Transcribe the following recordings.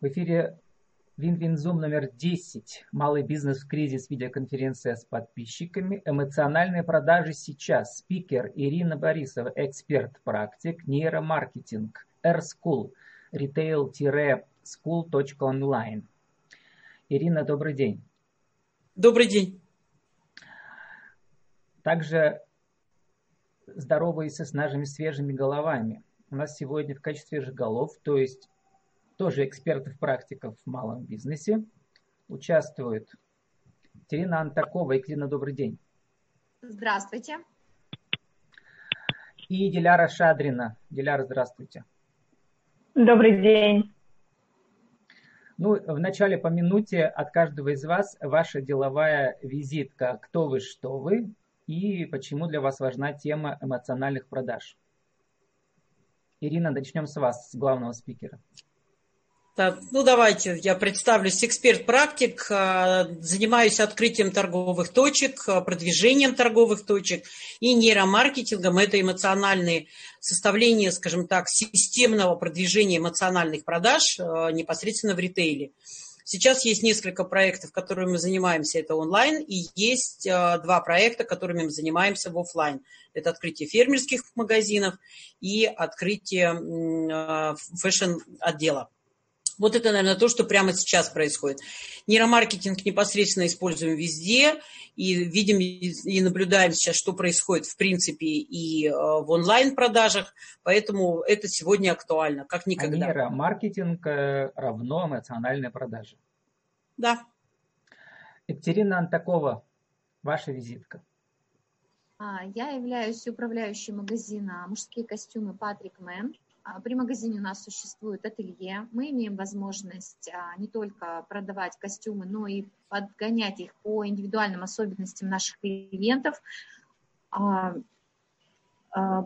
В эфире Win-Win Zoom номер 10. Малый бизнес в кризис. Видеоконференция с подписчиками. Эмоциональные продажи сейчас. Спикер Ирина Борисова, эксперт-практик, нейромаркетинг, AirSchool, retail-school.online. Ирина, добрый день. Добрый день. Также здоровайся с нашими свежими головами. У нас сегодня в качестве свежих голов, то есть тоже экспертов-практиков в малом бизнесе, участвуют Екатерина Антакова. Екатерина, добрый день. Здравствуйте. И Диляра Шадрина. Диляра, здравствуйте. Добрый день. Ну, вначале по минуте от каждого из вас ваша деловая визитка. Кто вы, что вы и почему для вас важна тема эмоциональных продаж. Ирина, начнем с вас, с главного спикера. Ну давайте, я представлюсь, эксперт-практик, а, занимаюсь открытием торговых точек, а, продвижением торговых точек и нейромаркетингом. Это эмоциональные составления, скажем так, системного продвижения эмоциональных продаж а, непосредственно в ритейле. Сейчас есть несколько проектов, которыми мы занимаемся, это онлайн, и есть два проекта, которыми мы занимаемся в офлайн. Это открытие фермерских магазинов и открытие фэшн-отдела. Вот это, наверное, то, что прямо сейчас происходит. Нейромаркетинг непосредственно используем везде и видим и наблюдаем сейчас, что происходит в принципе и э, в онлайн-продажах, поэтому это сегодня актуально, как никогда. А нейромаркетинг э, равно эмоциональной продаже. Да. Екатерина Антакова, ваша визитка. А, я являюсь управляющей магазина «Мужские костюмы Патрик Мэн». А, при магазине у нас существует ателье. Мы имеем возможность а, не только продавать костюмы, но и подгонять их по индивидуальным особенностям наших клиентов. А,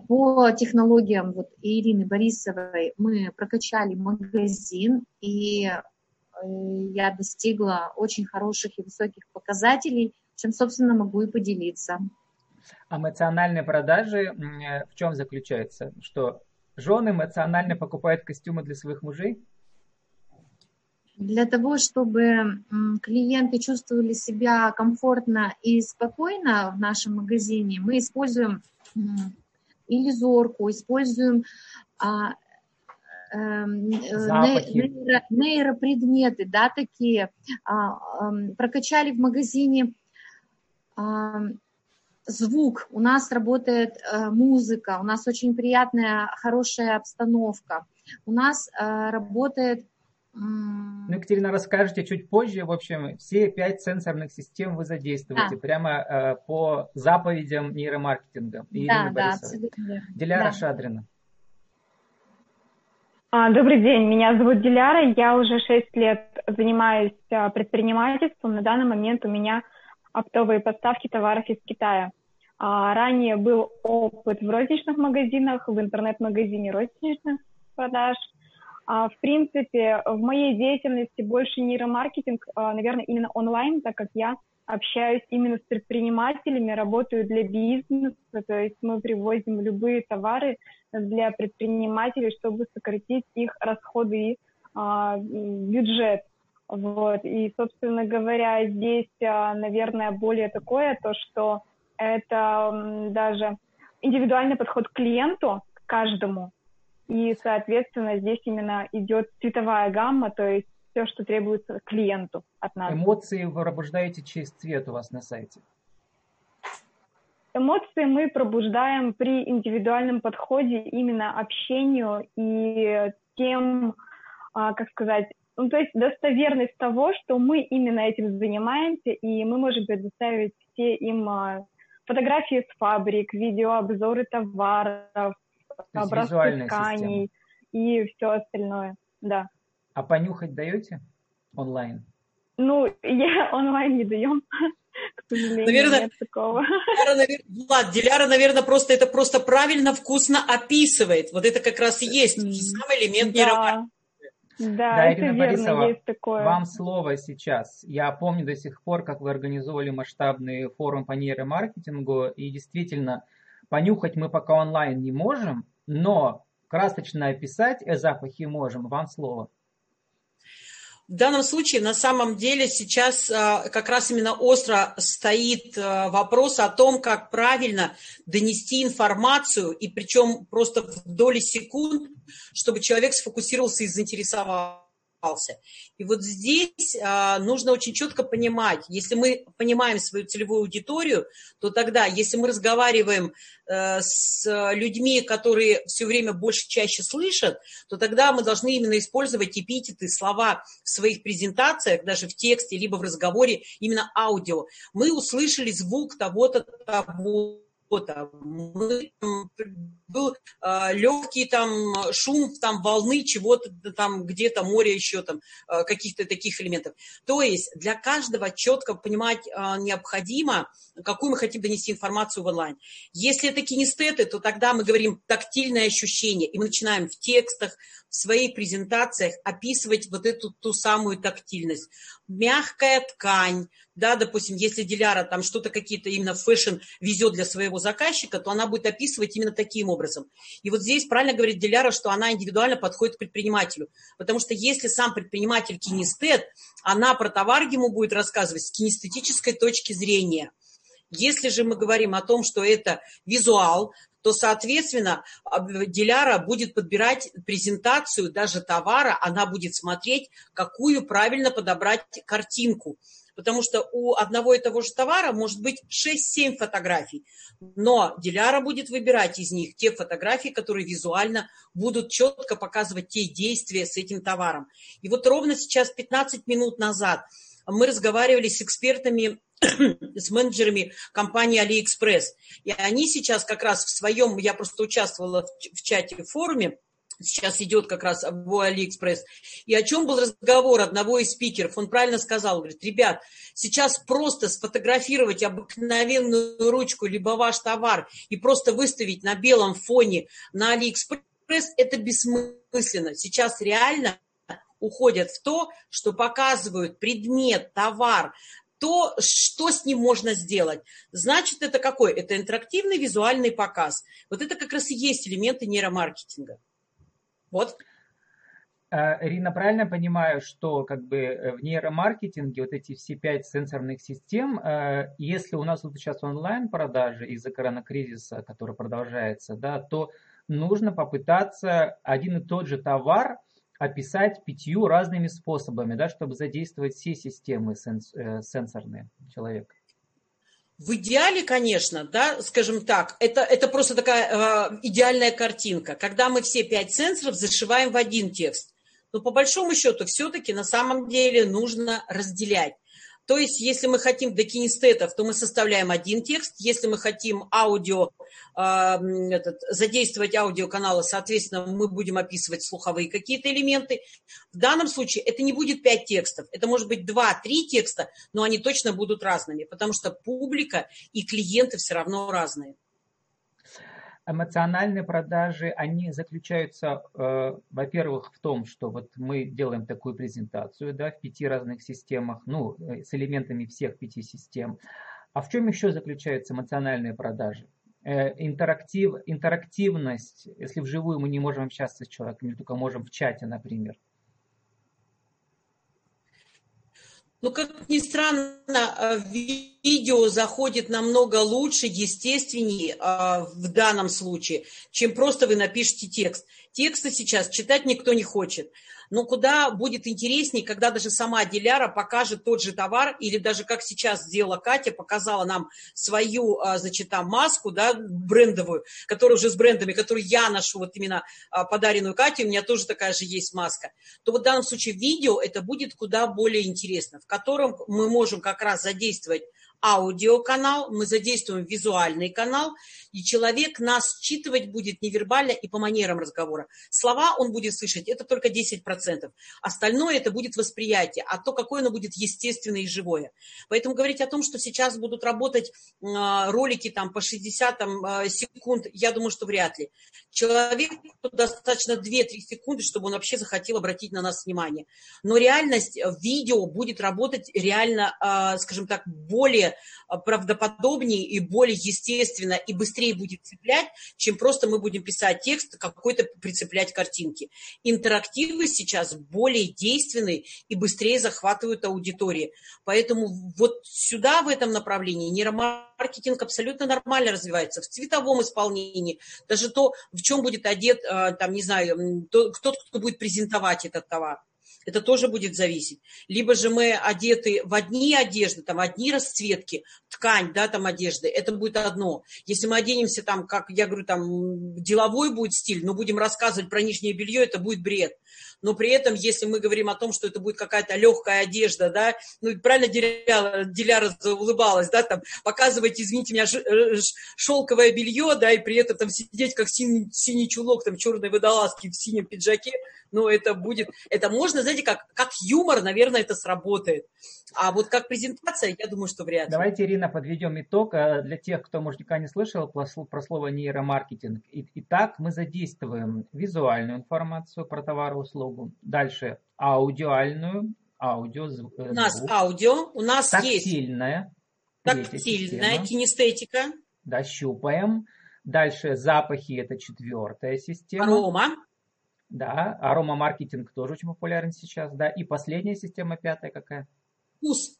по технологиям вот Ирины Борисовой мы прокачали магазин, и э, я достигла очень хороших и высоких показателей, чем, собственно, могу и поделиться. Эмоциональные продажи в чем заключаются? Что жены эмоционально покупают костюмы для своих мужей? Для того, чтобы клиенты чувствовали себя комфортно и спокойно в нашем магазине, мы используем или зорку, используем а, э, нейро, нейропредметы, да, такие, а, прокачали в магазине звук, у нас работает э, музыка, у нас очень приятная, хорошая обстановка, у нас э, работает... Ну, Екатерина, расскажете чуть позже. В общем, все пять сенсорных систем вы задействуете да. прямо э, по заповедям нейромаркетинга. да, да, абсолютно. Диляра да. Шадрина. А, добрый день, меня зовут Диляра, я уже 6 лет занимаюсь а, предпринимательством. На данный момент у меня оптовые поставки товаров из Китая. А ранее был опыт в розничных магазинах, в интернет-магазине розничных продаж. А, в принципе, в моей деятельности больше нейромаркетинг, а, наверное, именно онлайн, так как я общаюсь именно с предпринимателями, работаю для бизнеса, то есть мы привозим любые товары для предпринимателей, чтобы сократить их расходы и а, бюджет. Вот. И, собственно говоря, здесь, а, наверное, более такое, то, что это даже индивидуальный подход к клиенту, к каждому. И, соответственно, здесь именно идет цветовая гамма, то есть все, что требуется клиенту от нас. Эмоции вы пробуждаете через цвет у вас на сайте? Эмоции мы пробуждаем при индивидуальном подходе именно общению и тем, а, как сказать, ну, то есть достоверность того, что мы именно этим занимаемся, и мы можем предоставить все им а, фотографии с фабрик, видеообзоры товаров, образцы тканей и все остальное, да. А понюхать даете онлайн? Ну, я онлайн не даем. К сожалению, наверное, нет такого. Диляра, наверное, Влад, Диляра, наверное, просто это просто правильно, вкусно описывает. Вот это как раз и есть самый элемент да. Да, да Ирина верно, Борисова, есть такое. вам слово сейчас. Я помню до сих пор, как вы организовывали масштабный форум по нейромаркетингу, и действительно, понюхать мы пока онлайн не можем, но красочно описать запахи можем. Вам слово. В данном случае на самом деле сейчас а, как раз именно остро стоит а, вопрос о том, как правильно донести информацию, и причем просто в доли секунд, чтобы человек сфокусировался и заинтересовался остался. И вот здесь а, нужно очень четко понимать, если мы понимаем свою целевую аудиторию, то тогда, если мы разговариваем э, с людьми, которые все время больше, чаще слышат, то тогда мы должны именно использовать эпитеты, слова в своих презентациях, даже в тексте, либо в разговоре, именно аудио. Мы услышали звук того-то, того то Мы, был э, легкий там шум там волны чего-то там где-то море еще там э, каких-то таких элементов. То есть для каждого четко понимать э, необходимо, какую мы хотим донести информацию в онлайн. Если это кинестеты, то тогда мы говорим тактильное ощущение, и мы начинаем в текстах, в своих презентациях описывать вот эту ту самую тактильность. Мягкая ткань, да, допустим, если Диляра там что-то какие-то именно fashion везет для своего заказчика, то она будет описывать именно таким образом. И вот здесь правильно говорит Диляра, что она индивидуально подходит к предпринимателю. Потому что если сам предприниматель кинестет, она про товар ему будет рассказывать с кинестетической точки зрения. Если же мы говорим о том, что это визуал, то, соответственно, Диляра будет подбирать презентацию даже товара, она будет смотреть, какую правильно подобрать картинку потому что у одного и того же товара может быть 6-7 фотографий, но Диляра будет выбирать из них те фотографии, которые визуально будут четко показывать те действия с этим товаром. И вот ровно сейчас, 15 минут назад, мы разговаривали с экспертами с менеджерами компании AliExpress. И они сейчас как раз в своем, я просто участвовала в, чате в форуме, сейчас идет как раз в Алиэкспресс. И о чем был разговор одного из спикеров? Он правильно сказал, говорит, ребят, сейчас просто сфотографировать обыкновенную ручку, либо ваш товар, и просто выставить на белом фоне на Алиэкспресс, это бессмысленно. Сейчас реально уходят в то, что показывают предмет, товар, то, что с ним можно сделать. Значит, это какой? Это интерактивный визуальный показ. Вот это как раз и есть элементы нейромаркетинга. Вот. А, Ирина, правильно понимаю, что как бы э, в нейромаркетинге вот эти все пять сенсорных систем, э, если у нас вот сейчас онлайн продажи из-за коронакризиса, который продолжается, да, то нужно попытаться один и тот же товар описать пятью разными способами, да, чтобы задействовать все системы сенс, э, сенсорные человека. В идеале, конечно, да, скажем так, это, это просто такая э, идеальная картинка, когда мы все пять сенсоров зашиваем в один текст. Но по большому счету все-таки на самом деле нужно разделять. То есть, если мы хотим до кинестетов, то мы составляем один текст. Если мы хотим аудио, э, этот, задействовать аудиоканалы, соответственно, мы будем описывать слуховые какие-то элементы. В данном случае это не будет пять текстов. Это может быть два-три текста, но они точно будут разными, потому что публика и клиенты все равно разные эмоциональные продажи, они заключаются, э, во-первых, в том, что вот мы делаем такую презентацию да, в пяти разных системах, ну, э, с элементами всех пяти систем. А в чем еще заключаются эмоциональные продажи? Э, интерактив, интерактивность, если вживую мы не можем общаться с человеком, или только можем в чате, например. Ну, как ни странно, э, видео заходит намного лучше, естественнее э, в данном случае, чем просто вы напишите текст. Тексты сейчас читать никто не хочет но куда будет интереснее, когда даже сама Диляра покажет тот же товар, или даже как сейчас сделала Катя, показала нам свою, а, значит, там маску, да, брендовую, которая уже с брендами, которую я ношу, вот именно а, подаренную Кате, у меня тоже такая же есть маска, то вот в данном случае видео это будет куда более интересно, в котором мы можем как раз задействовать аудиоканал, мы задействуем визуальный канал, и человек нас считывать будет невербально и по манерам разговора. Слова он будет слышать, это только 10%. Остальное это будет восприятие, а то, какое оно будет естественное и живое. Поэтому говорить о том, что сейчас будут работать а, ролики там по 60 там, а, секунд, я думаю, что вряд ли. Человеку достаточно 2-3 секунды, чтобы он вообще захотел обратить на нас внимание. Но реальность, видео будет работать реально, а, скажем так, более а, правдоподобнее и более естественно и быстрее будет цеплять, чем просто мы будем писать текст, какой-то прицеплять картинки. Интерактивы сейчас более действенны и быстрее захватывают аудитории. Поэтому вот сюда, в этом направлении, нейромаркетинг абсолютно нормально развивается. В цветовом исполнении, даже то, в чем будет одет, а, там, не знаю, кто-то, кто будет презентовать этот товар. Это тоже будет зависеть. Либо же мы одеты в одни одежды, там одни расцветки, ткань, да, там одежды, это будет одно. Если мы оденемся там, как я говорю, там деловой будет стиль, но будем рассказывать про нижнее белье, это будет бред но при этом, если мы говорим о том, что это будет какая-то легкая одежда, да, ну, правильно Диляра, Диляра улыбалась, да, там, показывать, извините меня, э, шелковое белье, да, и при этом там сидеть как синий, синий чулок, там, черной водолазки в синем пиджаке, ну, это будет, это можно, знаете, как, как юмор, наверное, это сработает. А вот как презентация, я думаю, что вряд ли. Давайте, Ирина, подведем итог э, для тех, кто, может, никогда не слышал про слово нейромаркетинг. Итак, мы задействуем визуальную информацию про товар и услугу, дальше аудиальную, аудио, звук. У нас аудио, у нас тактильная, есть тактильная, кинестетика. Да, щупаем. Дальше запахи, это четвертая система. Арома. Да, аромамаркетинг тоже очень популярен сейчас, да. И последняя система, пятая какая? Вкус.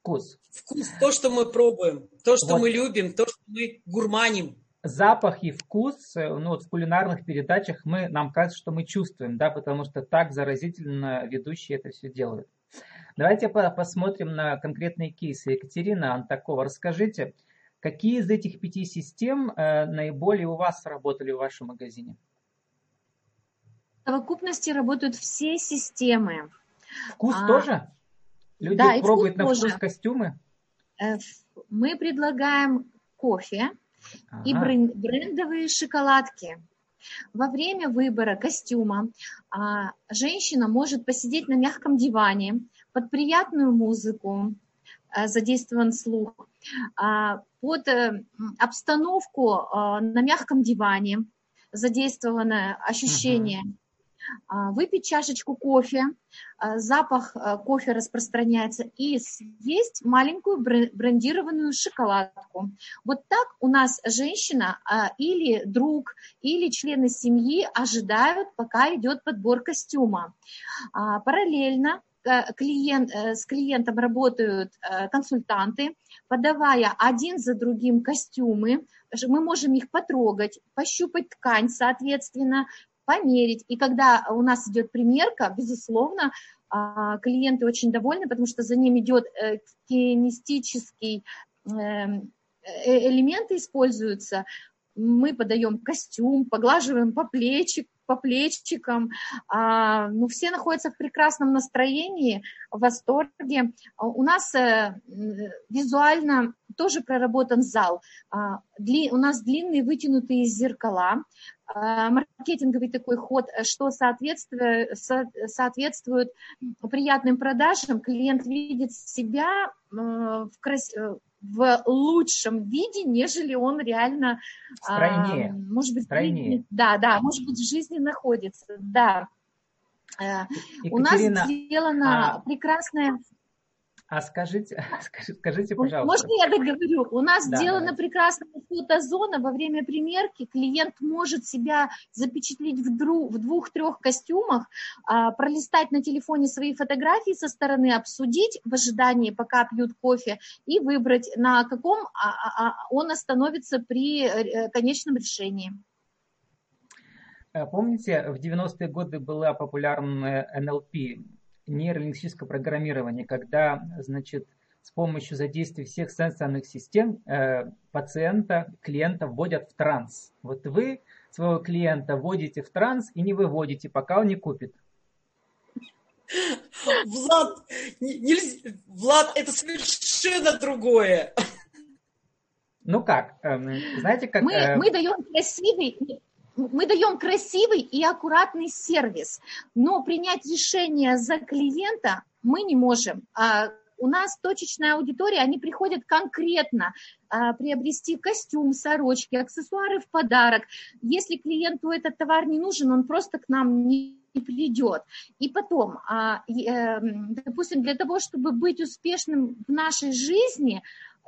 Вкус. Вкус, то, что мы пробуем, то, что вот. мы любим, то, что мы гурманим. Запах и вкус, э, ну вот в кулинарных передачах мы, нам кажется, что мы чувствуем, да, потому что так заразительно ведущие это все делают. Давайте посмотрим на конкретные кейсы. Екатерина Антакова, расскажите, какие из этих пяти систем э, наиболее у вас работали в вашем магазине? В совокупности работают все системы. Вкус а, тоже? Люди да, пробуют на вкус костюмы? Э, мы предлагаем кофе ага. и брендовые шоколадки. Во время выбора костюма а, женщина может посидеть на мягком диване под приятную музыку, а, задействован слух, а, под а, обстановку а, на мягком диване, задействовано ощущение. А, выпить чашечку кофе, а, запах а, кофе распространяется, и съесть маленькую брендированную шоколадку. Вот так у нас женщина или друг, или члены семьи ожидают, пока идет подбор костюма. Параллельно клиент, э, с клиентом работают э, консультанты, подавая один за другим костюмы, мы можем их потрогать, пощупать ткань, соответственно, померить. И когда у нас идет примерка, безусловно, а, клиенты очень довольны, потому что за ним идет э, кинестический эм, э, элементы используются. Мы подаем костюм, поглаживаем по плечи, по плечикам. А, ну, все находятся в прекрасном настроении, в восторге. У нас э, визуально тоже проработан зал. А, у нас длинные вытянутые зеркала, а, маркетинговый такой ход, что соответствует, соответствует приятным продажам. Клиент видит себя э, в, крас... Э, в лучшем виде, нежели он реально, Стройнее. А, может быть, Стройнее. Да, да, может быть, в жизни находится, да. Екатерина, У нас сделана а... прекрасная а скажите, скажите, пожалуйста. Можно я договорю? У нас да, сделана да. прекрасная фотозона. Во время примерки клиент может себя запечатлеть в, в двух-трех костюмах, а, пролистать на телефоне свои фотографии со стороны, обсудить в ожидании, пока пьют кофе, и выбрать, на каком а, а он остановится при э, конечном решении. Э, помните, в 90-е годы была популярна НЛП, нейролингвистическое программирование, когда, значит, с помощью задействия всех сенсорных систем э, пациента, клиента вводят в транс. Вот вы своего клиента вводите в транс и не выводите, пока он не купит. Влад, нельзя, Влад, это совершенно другое. Ну как, эм, знаете, как... Мы, э... мы даем красивый, мы даем красивый и аккуратный сервис, но принять решение за клиента мы не можем. А, у нас точечная аудитория, они приходят конкретно а, приобрести костюм, сорочки, аксессуары в подарок. Если клиенту этот товар не нужен, он просто к нам не придет. И потом, а, эм, допустим, для того, чтобы быть успешным в нашей жизни,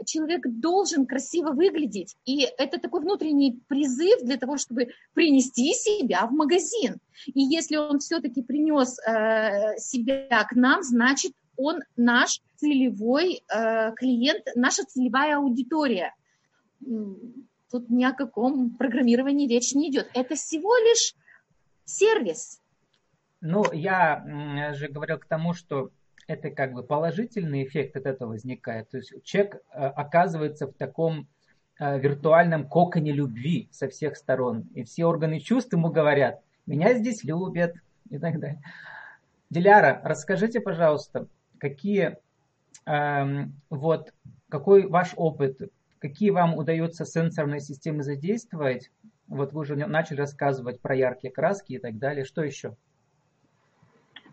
человек должен красиво выглядеть. И это такой внутренний призыв для того, чтобы принести себя в магазин. И если он все-таки принес э, себя к нам, значит, он наш целевой э, клиент, наша целевая аудитория. Тут ни о каком программировании речь не идет. Это всего лишь сервис. Ну, я же говорил к тому, что это как бы положительный эффект от этого возникает. То есть человек э, оказывается в таком э, виртуальном коконе любви со всех сторон. И все органы чувств ему говорят, меня здесь любят и так далее. Диляра, расскажите, пожалуйста, какие эм, вот какой ваш опыт, какие вам удается сенсорные системы задействовать? Вот вы уже начали рассказывать про яркие краски и так далее. Что еще?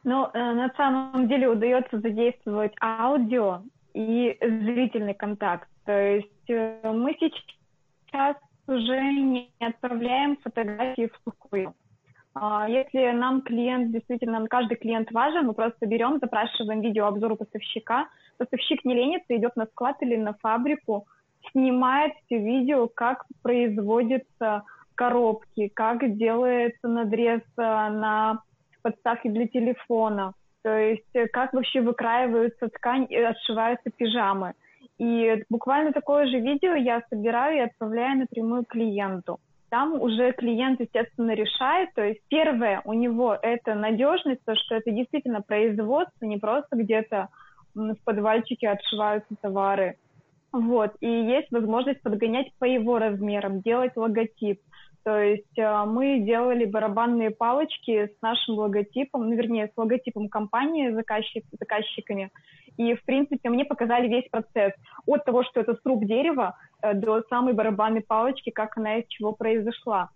Ну, э, на самом деле удается задействовать аудио и зрительный контакт. То есть э, мы сейчас уже не отправляем фотографии в сухую. А, если нам клиент, действительно, каждый клиент важен, мы просто берем, запрашиваем видеообзор у поставщика. Поставщик не ленится, идет на склад или на фабрику, снимает все видео, как производятся коробки, как делается надрез э, на подставки для телефона, то есть э, как вообще выкраиваются ткань и отшиваются пижамы. И буквально такое же видео я собираю и отправляю напрямую клиенту. Там уже клиент, естественно, решает. То есть первое у него это надежность, то, что это действительно производство, не просто где-то в подвальчике отшиваются товары. Вот. И есть возможность подгонять по его размерам, делать логотип. То есть э, мы делали барабанные палочки с нашим логотипом, ну, вернее, с логотипом компании, заказчик, заказчиками. И, в принципе, мне показали весь процесс. От того, что это сруб дерева, э, до самой барабанной палочки, как она из чего произошла.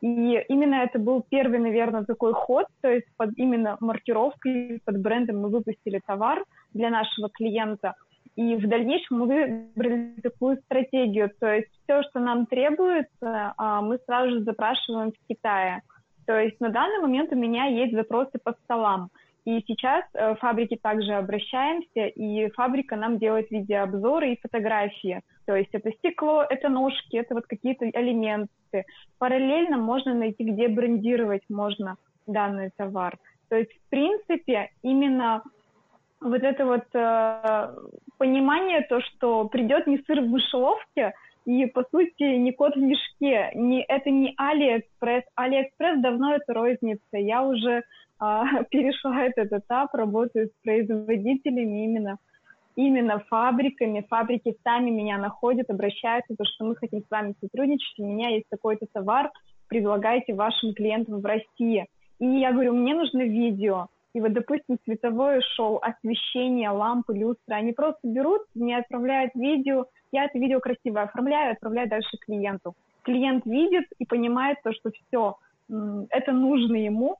И именно это был первый, наверное, такой ход, то есть под именно маркировкой, под брендом мы выпустили товар для нашего клиента – и в дальнейшем мы выбрали такую стратегию, то есть все, что нам требуется, а, мы сразу же запрашиваем в Китае. То есть на данный момент у меня есть запросы по столам. И сейчас э, в фабрике также обращаемся, и фабрика нам делает видеообзоры и фотографии. То есть это стекло, это ножки, это вот какие-то элементы. Параллельно можно найти, где брендировать можно данный товар. То есть, в принципе, именно вот это вот э, понимание, то, что придет не сыр в мышеловке, и, по сути, не кот в мешке. Не, это не AliExpress. AliExpress давно это розница. Я уже э, перешла этот этап, работаю с производителями именно именно фабриками. Фабрики сами меня находят, обращаются, то, что мы хотим с вами сотрудничать, у меня есть такой-то товар, предлагайте вашим клиентам в России. И я говорю, мне нужно видео. И вот, допустим, цветовое шоу, освещение, лампы, люстры, они просто берут, мне отправляют видео, я это видео красиво оформляю, отправляю дальше клиенту. Клиент видит и понимает то, что все, это нужно ему,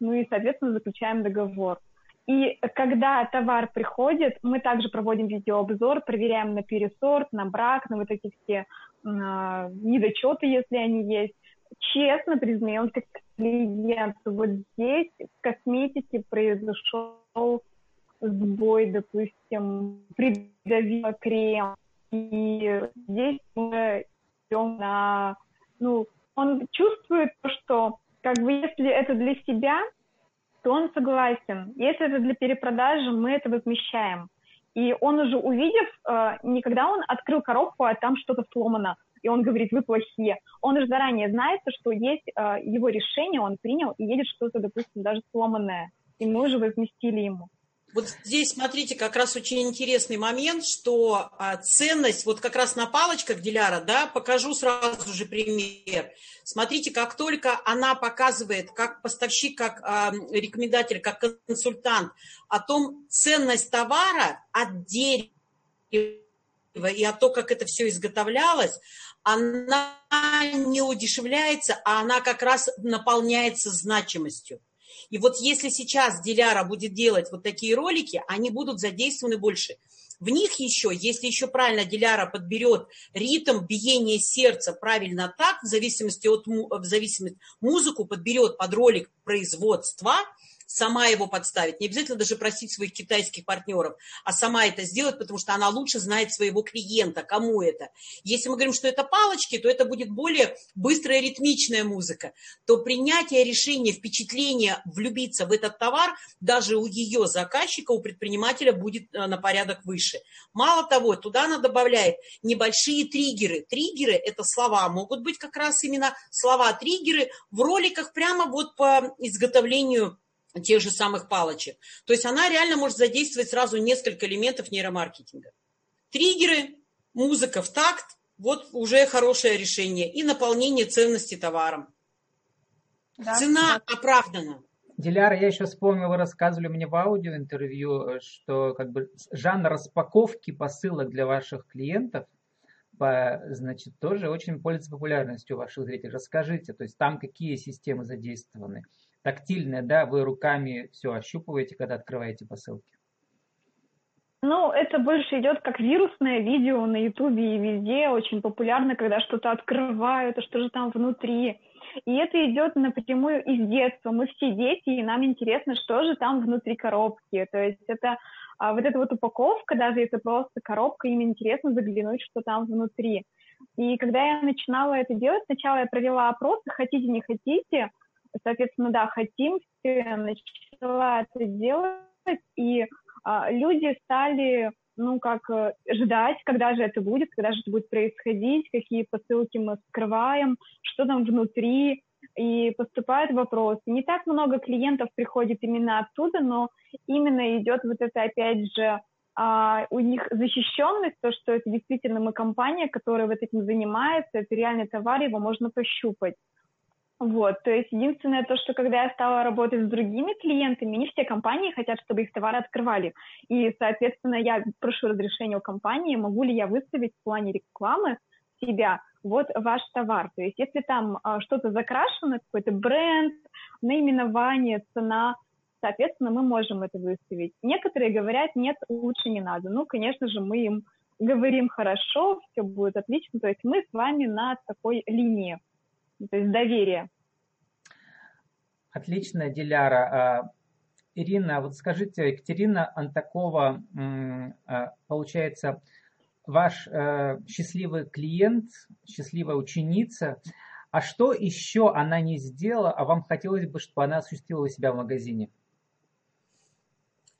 ну и, соответственно, заключаем договор. И когда товар приходит, мы также проводим видеообзор, проверяем на пересорт, на брак, на вот эти все э, недочеты, если они есть честно признаемся клиенту, вот здесь в косметике произошел сбой, допустим, придавила крем, и здесь мы идем на, ну, он чувствует то, что как бы если это для себя, то он согласен. Если это для перепродажи, мы это возмещаем. И он уже увидев, э, не когда он открыл коробку, а там что-то сломано, и он говорит, вы плохие. Он уже заранее знает, что есть э, его решение, он принял, и едет что-то, допустим, даже сломанное. И мы уже возместили ему. Вот здесь, смотрите, как раз очень интересный момент, что а, ценность, вот как раз на палочках Диляра, да, покажу сразу же пример. Смотрите, как только она показывает, как поставщик, как а, рекомендатель, как консультант, о том, ценность товара от дерева и о том, как это все изготовлялось, она не удешевляется, а она как раз наполняется значимостью. И вот если сейчас Диляра будет делать вот такие ролики, они будут задействованы больше. В них еще, если еще правильно Диляра подберет ритм биения сердца правильно так, в зависимости от в зависимости музыку подберет под ролик производства – сама его подставить. Не обязательно даже просить своих китайских партнеров, а сама это сделать, потому что она лучше знает своего клиента, кому это. Если мы говорим, что это палочки, то это будет более быстрая ритмичная музыка. То принятие решения, впечатление влюбиться в этот товар даже у ее заказчика, у предпринимателя будет э, на порядок выше. Мало того, туда она добавляет небольшие триггеры. Триггеры – это слова, могут быть как раз именно слова-триггеры в роликах прямо вот по изготовлению тех же самых палочек. То есть она реально может задействовать сразу несколько элементов нейромаркетинга. Триггеры, музыка в такт, вот уже хорошее решение. И наполнение ценности товаром. Да, Цена да. оправдана. Диляра, я еще вспомнил, вы рассказывали мне в аудиоинтервью, что как бы жанр распаковки посылок для ваших клиентов по, значит, тоже очень пользуется популярностью у ваших зрителей. Расскажите, то есть там какие системы задействованы? Тактильное, да, вы руками все ощупываете, когда открываете посылки? Ну, это больше идет как вирусное видео на Ютубе и везде, очень популярно, когда что-то открывают, а что же там внутри. И это идет напрямую из детства. Мы все дети, и нам интересно, что же там внутри коробки. То есть это а, вот эта вот упаковка, даже если просто коробка, им интересно заглянуть, что там внутри. И когда я начинала это делать, сначала я провела опросы, хотите, не хотите, Соответственно, да, хотим, начала это делать, и а, люди стали, ну, как э, ждать, когда же это будет, когда же это будет происходить, какие посылки мы скрываем, что там внутри, и поступают вопросы. Не так много клиентов приходит именно оттуда, но именно идет вот это, опять же, а, у них защищенность, то, что это действительно мы компания, которая вот этим занимается, это реальный товар, его можно пощупать. Вот, то есть единственное то, что когда я стала работать с другими клиентами, не все компании хотят, чтобы их товары открывали. И, соответственно, я прошу разрешения у компании, могу ли я выставить в плане рекламы себя вот ваш товар. То есть если там а, что-то закрашено, какой-то бренд, наименование, цена, соответственно, мы можем это выставить. Некоторые говорят, нет, лучше не надо. Ну, конечно же, мы им говорим хорошо, все будет отлично. То есть мы с вами на такой линии то есть доверие. Отлично, Диляра. А, Ирина, вот скажите, Екатерина Антакова, а, получается, ваш э, счастливый клиент, счастливая ученица, а что еще она не сделала, а вам хотелось бы, чтобы она осуществила у себя в магазине?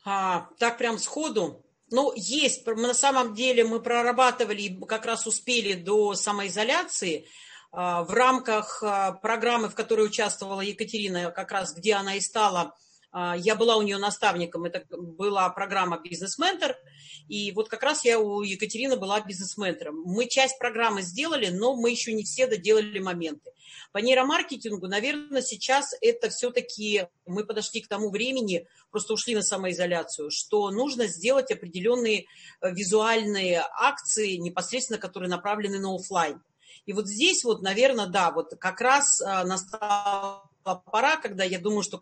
А, так прям сходу? Ну, есть. На самом деле мы прорабатывали, как раз успели до самоизоляции, в рамках а, программы, в которой участвовала Екатерина, как раз где она и стала, а, я была у нее наставником, это была программа «Бизнес-ментор», и вот как раз я у Екатерины была бизнес-ментором. Мы часть программы сделали, но мы еще не все доделали моменты. По нейромаркетингу, наверное, сейчас это все-таки мы подошли к тому времени, просто ушли на самоизоляцию, что нужно сделать определенные э, визуальные акции, непосредственно которые направлены на офлайн. И вот здесь вот, наверное, да, вот как раз а, настала пора, когда я думаю, что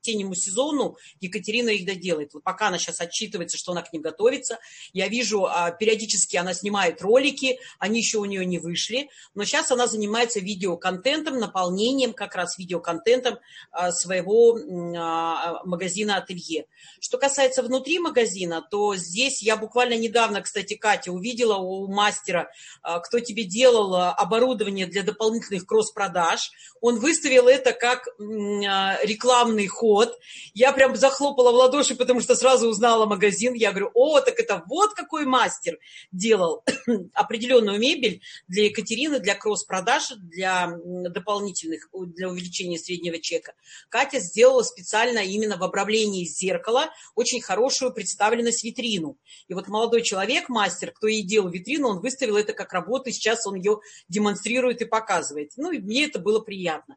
осеннему сезону Екатерина их доделает. Вот пока она сейчас отчитывается, что она к ним готовится, я вижу, а, периодически она снимает ролики, они еще у нее не вышли, но сейчас она занимается видеоконтентом, наполнением как раз видеоконтентом а, своего а, магазина ателье. Что касается внутри магазина, то здесь я буквально недавно, кстати, Катя, увидела у мастера, кто тебе делал оборудование для дополнительных кросс-продаж. Он выставил это как рекламный ход вот. Я прям захлопала в ладоши, потому что сразу узнала магазин. Я говорю, о, так это вот какой мастер делал определенную мебель для Екатерины, для кросс-продаж, для дополнительных, для увеличения среднего чека. Катя сделала специально именно в обрамлении зеркала очень хорошую представленность витрину. И вот молодой человек, мастер, кто ей делал витрину, он выставил это как работу, и сейчас он ее демонстрирует и показывает. Ну, и мне это было приятно.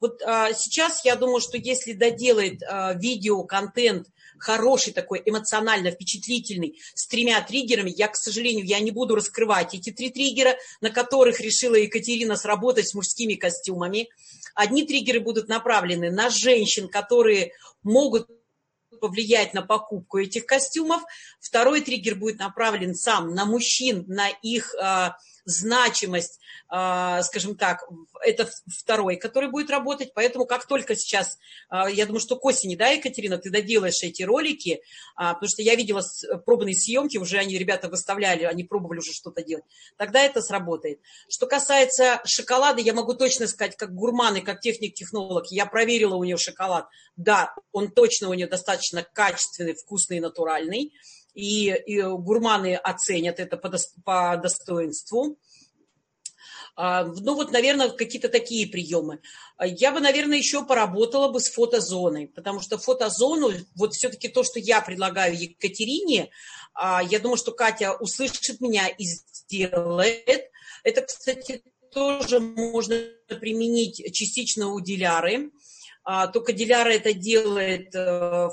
Вот а, сейчас я думаю, что если доделает а, видео, контент хороший такой, эмоционально впечатлительный, с тремя триггерами, я, к сожалению, я не буду раскрывать эти три триггера, на которых решила Екатерина сработать с мужскими костюмами. Одни триггеры будут направлены на женщин, которые могут повлиять на покупку этих костюмов. Второй триггер будет направлен сам на мужчин, на их а, значимость, а, скажем так, это второй, который будет работать. Поэтому как только сейчас, а, я думаю, что к осени, да, Екатерина, ты доделаешь эти ролики, а, потому что я видела пробные съемки, уже они, ребята, выставляли, они пробовали уже что-то делать. Тогда это сработает. Что касается шоколада, я могу точно сказать, как гурман и как техник-технолог, я проверила у нее шоколад. Да, он точно у нее достаточно качественный, вкусный натуральный и, и гурманы оценят это по, по достоинству. А, ну вот, наверное, какие-то такие приемы. Я бы, наверное, еще поработала бы с фотозоной, потому что фотозону, вот все-таки то, что я предлагаю Екатерине, а, я думаю, что Катя услышит меня и сделает. Это, кстати, тоже можно применить частично у диляры. А, только диляра это делает э,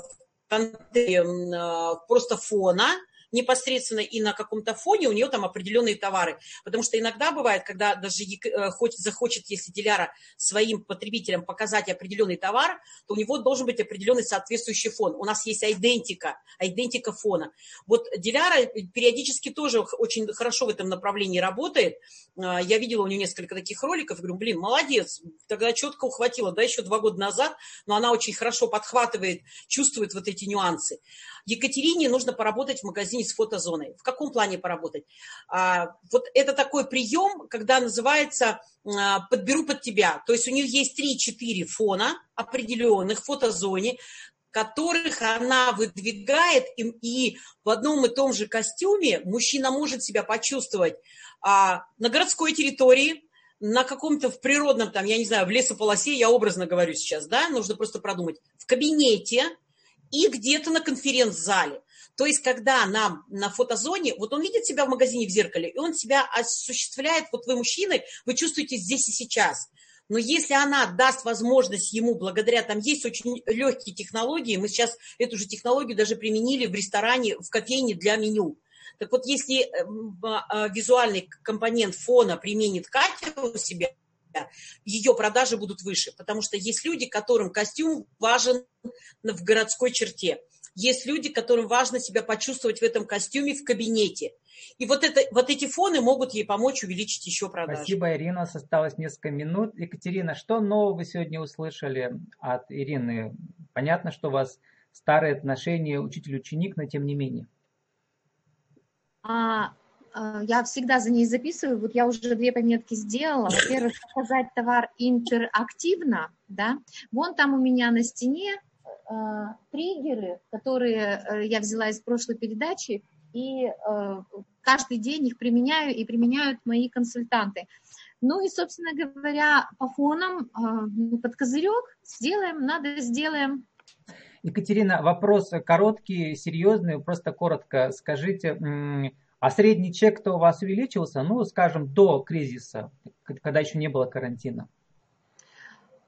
просто фона, непосредственно и на каком-то фоне у нее там определенные товары. Потому что иногда бывает, когда даже э, захочет, если диляра своим потребителям показать определенный товар, то у него должен быть определенный соответствующий фон. У нас есть идентика, идентика фона. Вот диляра периодически тоже очень хорошо в этом направлении работает. Э, я видела у нее несколько таких роликов, говорю, блин, молодец, тогда четко ухватила, да, еще два года назад, но она очень хорошо подхватывает, чувствует вот эти нюансы. Екатерине нужно поработать в магазине с фотозоной. В каком плане поработать? А, вот это такой прием, когда называется а, «подберу под тебя». То есть у нее есть 3-4 фона определенных в фотозоне, которых она выдвигает, и, и в одном и том же костюме мужчина может себя почувствовать а, на городской территории, на каком-то в природном, там, я не знаю, в лесополосе, я образно говорю сейчас, да, нужно просто продумать, в кабинете, и где-то на конференц-зале. То есть, когда нам на фотозоне, вот он видит себя в магазине в зеркале, и он себя осуществляет, вот вы мужчины, вы чувствуете здесь и сейчас. Но если она даст возможность ему, благодаря, там есть очень легкие технологии, мы сейчас эту же технологию даже применили в ресторане, в кофейне для меню. Так вот, если а, а, визуальный компонент фона применит Катя у себя, ее продажи будут выше, потому что есть люди, которым костюм важен в городской черте. Есть люди, которым важно себя почувствовать в этом костюме в кабинете. И вот, это, вот эти фоны могут ей помочь увеличить еще продажи. Спасибо, Ирина. У нас осталось несколько минут. Екатерина, что нового вы сегодня услышали от Ирины? Понятно, что у вас старые отношения учитель-ученик, но тем не менее. А, а, я всегда за ней записываю, вот я уже две пометки сделала. Во-первых, показать товар интерактивно, да. Вон там у меня на стене э, триггеры, которые э, я взяла из прошлой передачи, и э, каждый день их применяю и применяют мои консультанты. Ну и, собственно говоря, по фонам э, под козырек сделаем, надо сделаем. Екатерина, вопрос короткий, серьезный, просто коротко скажите, а средний чек-то у вас увеличился, ну, скажем, до кризиса, когда еще не было карантина?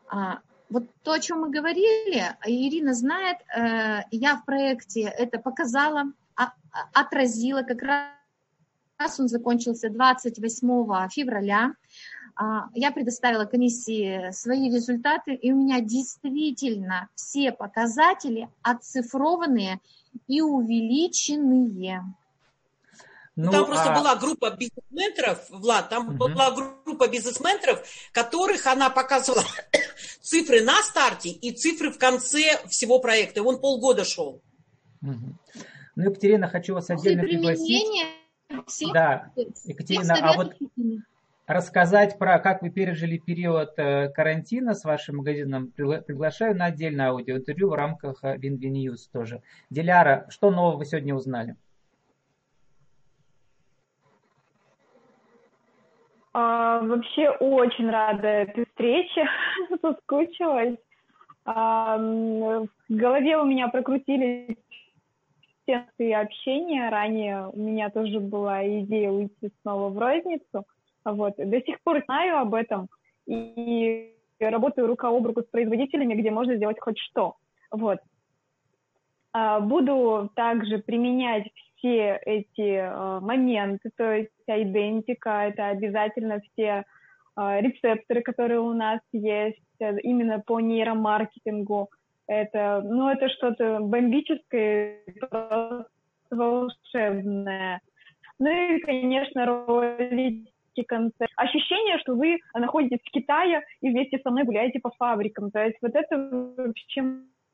А, вот то, о чем мы говорили, Ирина знает, э, я в проекте это показала, а, отразила, как раз он закончился 28 февраля. А, я предоставила комиссии свои результаты, и у меня действительно все показатели оцифрованные и увеличенные. Ну, там просто а... была группа бизнесменов, Влад, там угу. была группа бизнесменов, которых она показывала цифры на старте и цифры в конце всего проекта. И он полгода шел. Угу. Ну, Екатерина, хочу вас отдельно пригласить. Всех... Да, Екатерина, а вот рассказать про, как вы пережили период э, карантина с вашим магазином, приглашаю на отдельное аудиоинтервью в рамках Win-Win News тоже. Диляра, что нового вы сегодня узнали? А, вообще очень рада этой встрече, соскучилась. А, в голове у меня прокрутились все общения. Ранее у меня тоже была идея уйти снова в розницу. Вот. До сих пор знаю об этом и работаю рука об руку с производителями, где можно сделать хоть что. Вот. А, буду также применять все эти э, моменты, то есть идентика, это обязательно все э, рецепторы, которые у нас есть, э, именно по нейромаркетингу. Это, ну, это что-то бомбическое, волшебное. Ну и, конечно, ролики концерт. Ощущение, что вы находитесь в Китае и вместе со мной гуляете по фабрикам. То есть вот это вообще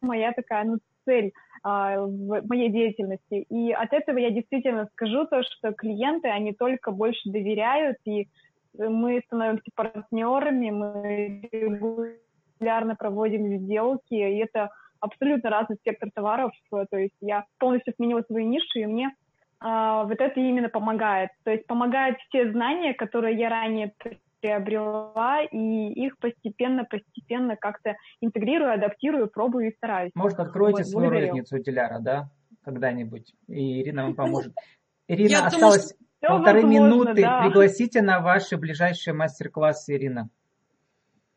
моя такая ну, цель а, в моей деятельности. И от этого я действительно скажу то, что клиенты, они только больше доверяют, и мы становимся партнерами, мы регулярно проводим сделки, и это абсолютно разный спектр товаров. То есть я полностью сменила свою нишу, и мне а, вот это именно помогает. То есть помогает те знания, которые я ранее приобрела, и их постепенно-постепенно как-то интегрирую, адаптирую, пробую и стараюсь. Может, откроете вот, свою благодарю. розницу Диляра, да, когда-нибудь, и Ирина вам поможет. Ирина, я осталось думаю, полторы возможно, минуты. Да. Пригласите на ваши ближайшие мастер-классы, Ирина.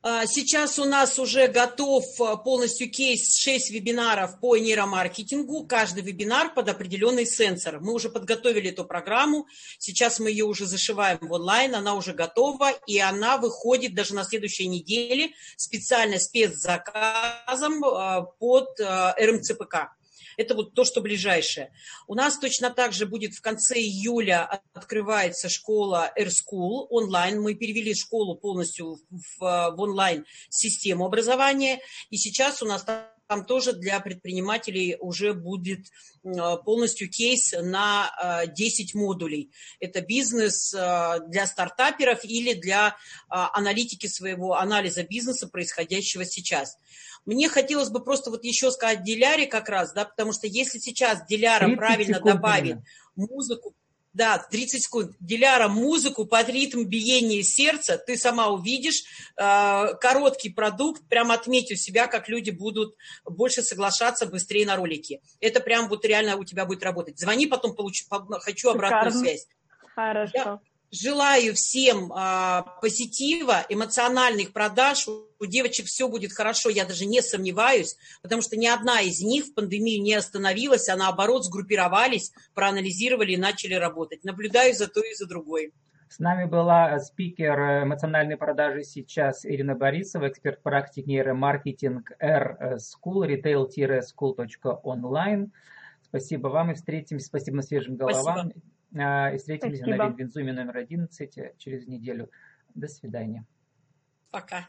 А, сейчас у нас уже готов а, полностью кейс 6 вебинаров по нейромаркетингу. Каждый вебинар под определенный сенсор. Мы уже подготовили эту программу. Сейчас мы ее уже зашиваем в онлайн. Она уже готова. И она выходит даже на следующей неделе специально спецзаказом а, под РМЦПК. Это вот то, что ближайшее. У нас точно так же будет в конце июля открывается школа AirSchool онлайн. Мы перевели школу полностью в, в онлайн-систему образования. И сейчас у нас там тоже для предпринимателей уже будет полностью кейс на 10 модулей. Это бизнес э, для стартаперов или для э, аналитики своего анализа бизнеса, происходящего сейчас. Мне хотелось бы просто вот еще сказать Диляре как раз, да, потому что если сейчас Диляра правильно добавит музыку, да, 30 секунд. Диляра, музыку под ритм биения сердца, ты сама увидишь э, короткий продукт, прям отметь у себя, как люди будут больше соглашаться быстрее на ролики. Это прям вот реально у тебя будет работать. Звони, потом получу, хочу обратную Шикарно. связь. Хорошо. Я, Желаю всем а, позитива, эмоциональных продаж. У девочек все будет хорошо, я даже не сомневаюсь, потому что ни одна из них в пандемию не остановилась, а наоборот сгруппировались, проанализировали и начали работать. Наблюдаю за той и за другой. С нами была спикер эмоциональной продажи сейчас Ирина Борисова, эксперт практик нейромаркетинг R School, retail-school.online. Спасибо вам и встретимся. Спасибо на свежим головам. Спасибо. А, и встретимся Спасибо. на Винзуме номер 11 через неделю. До свидания. Пока.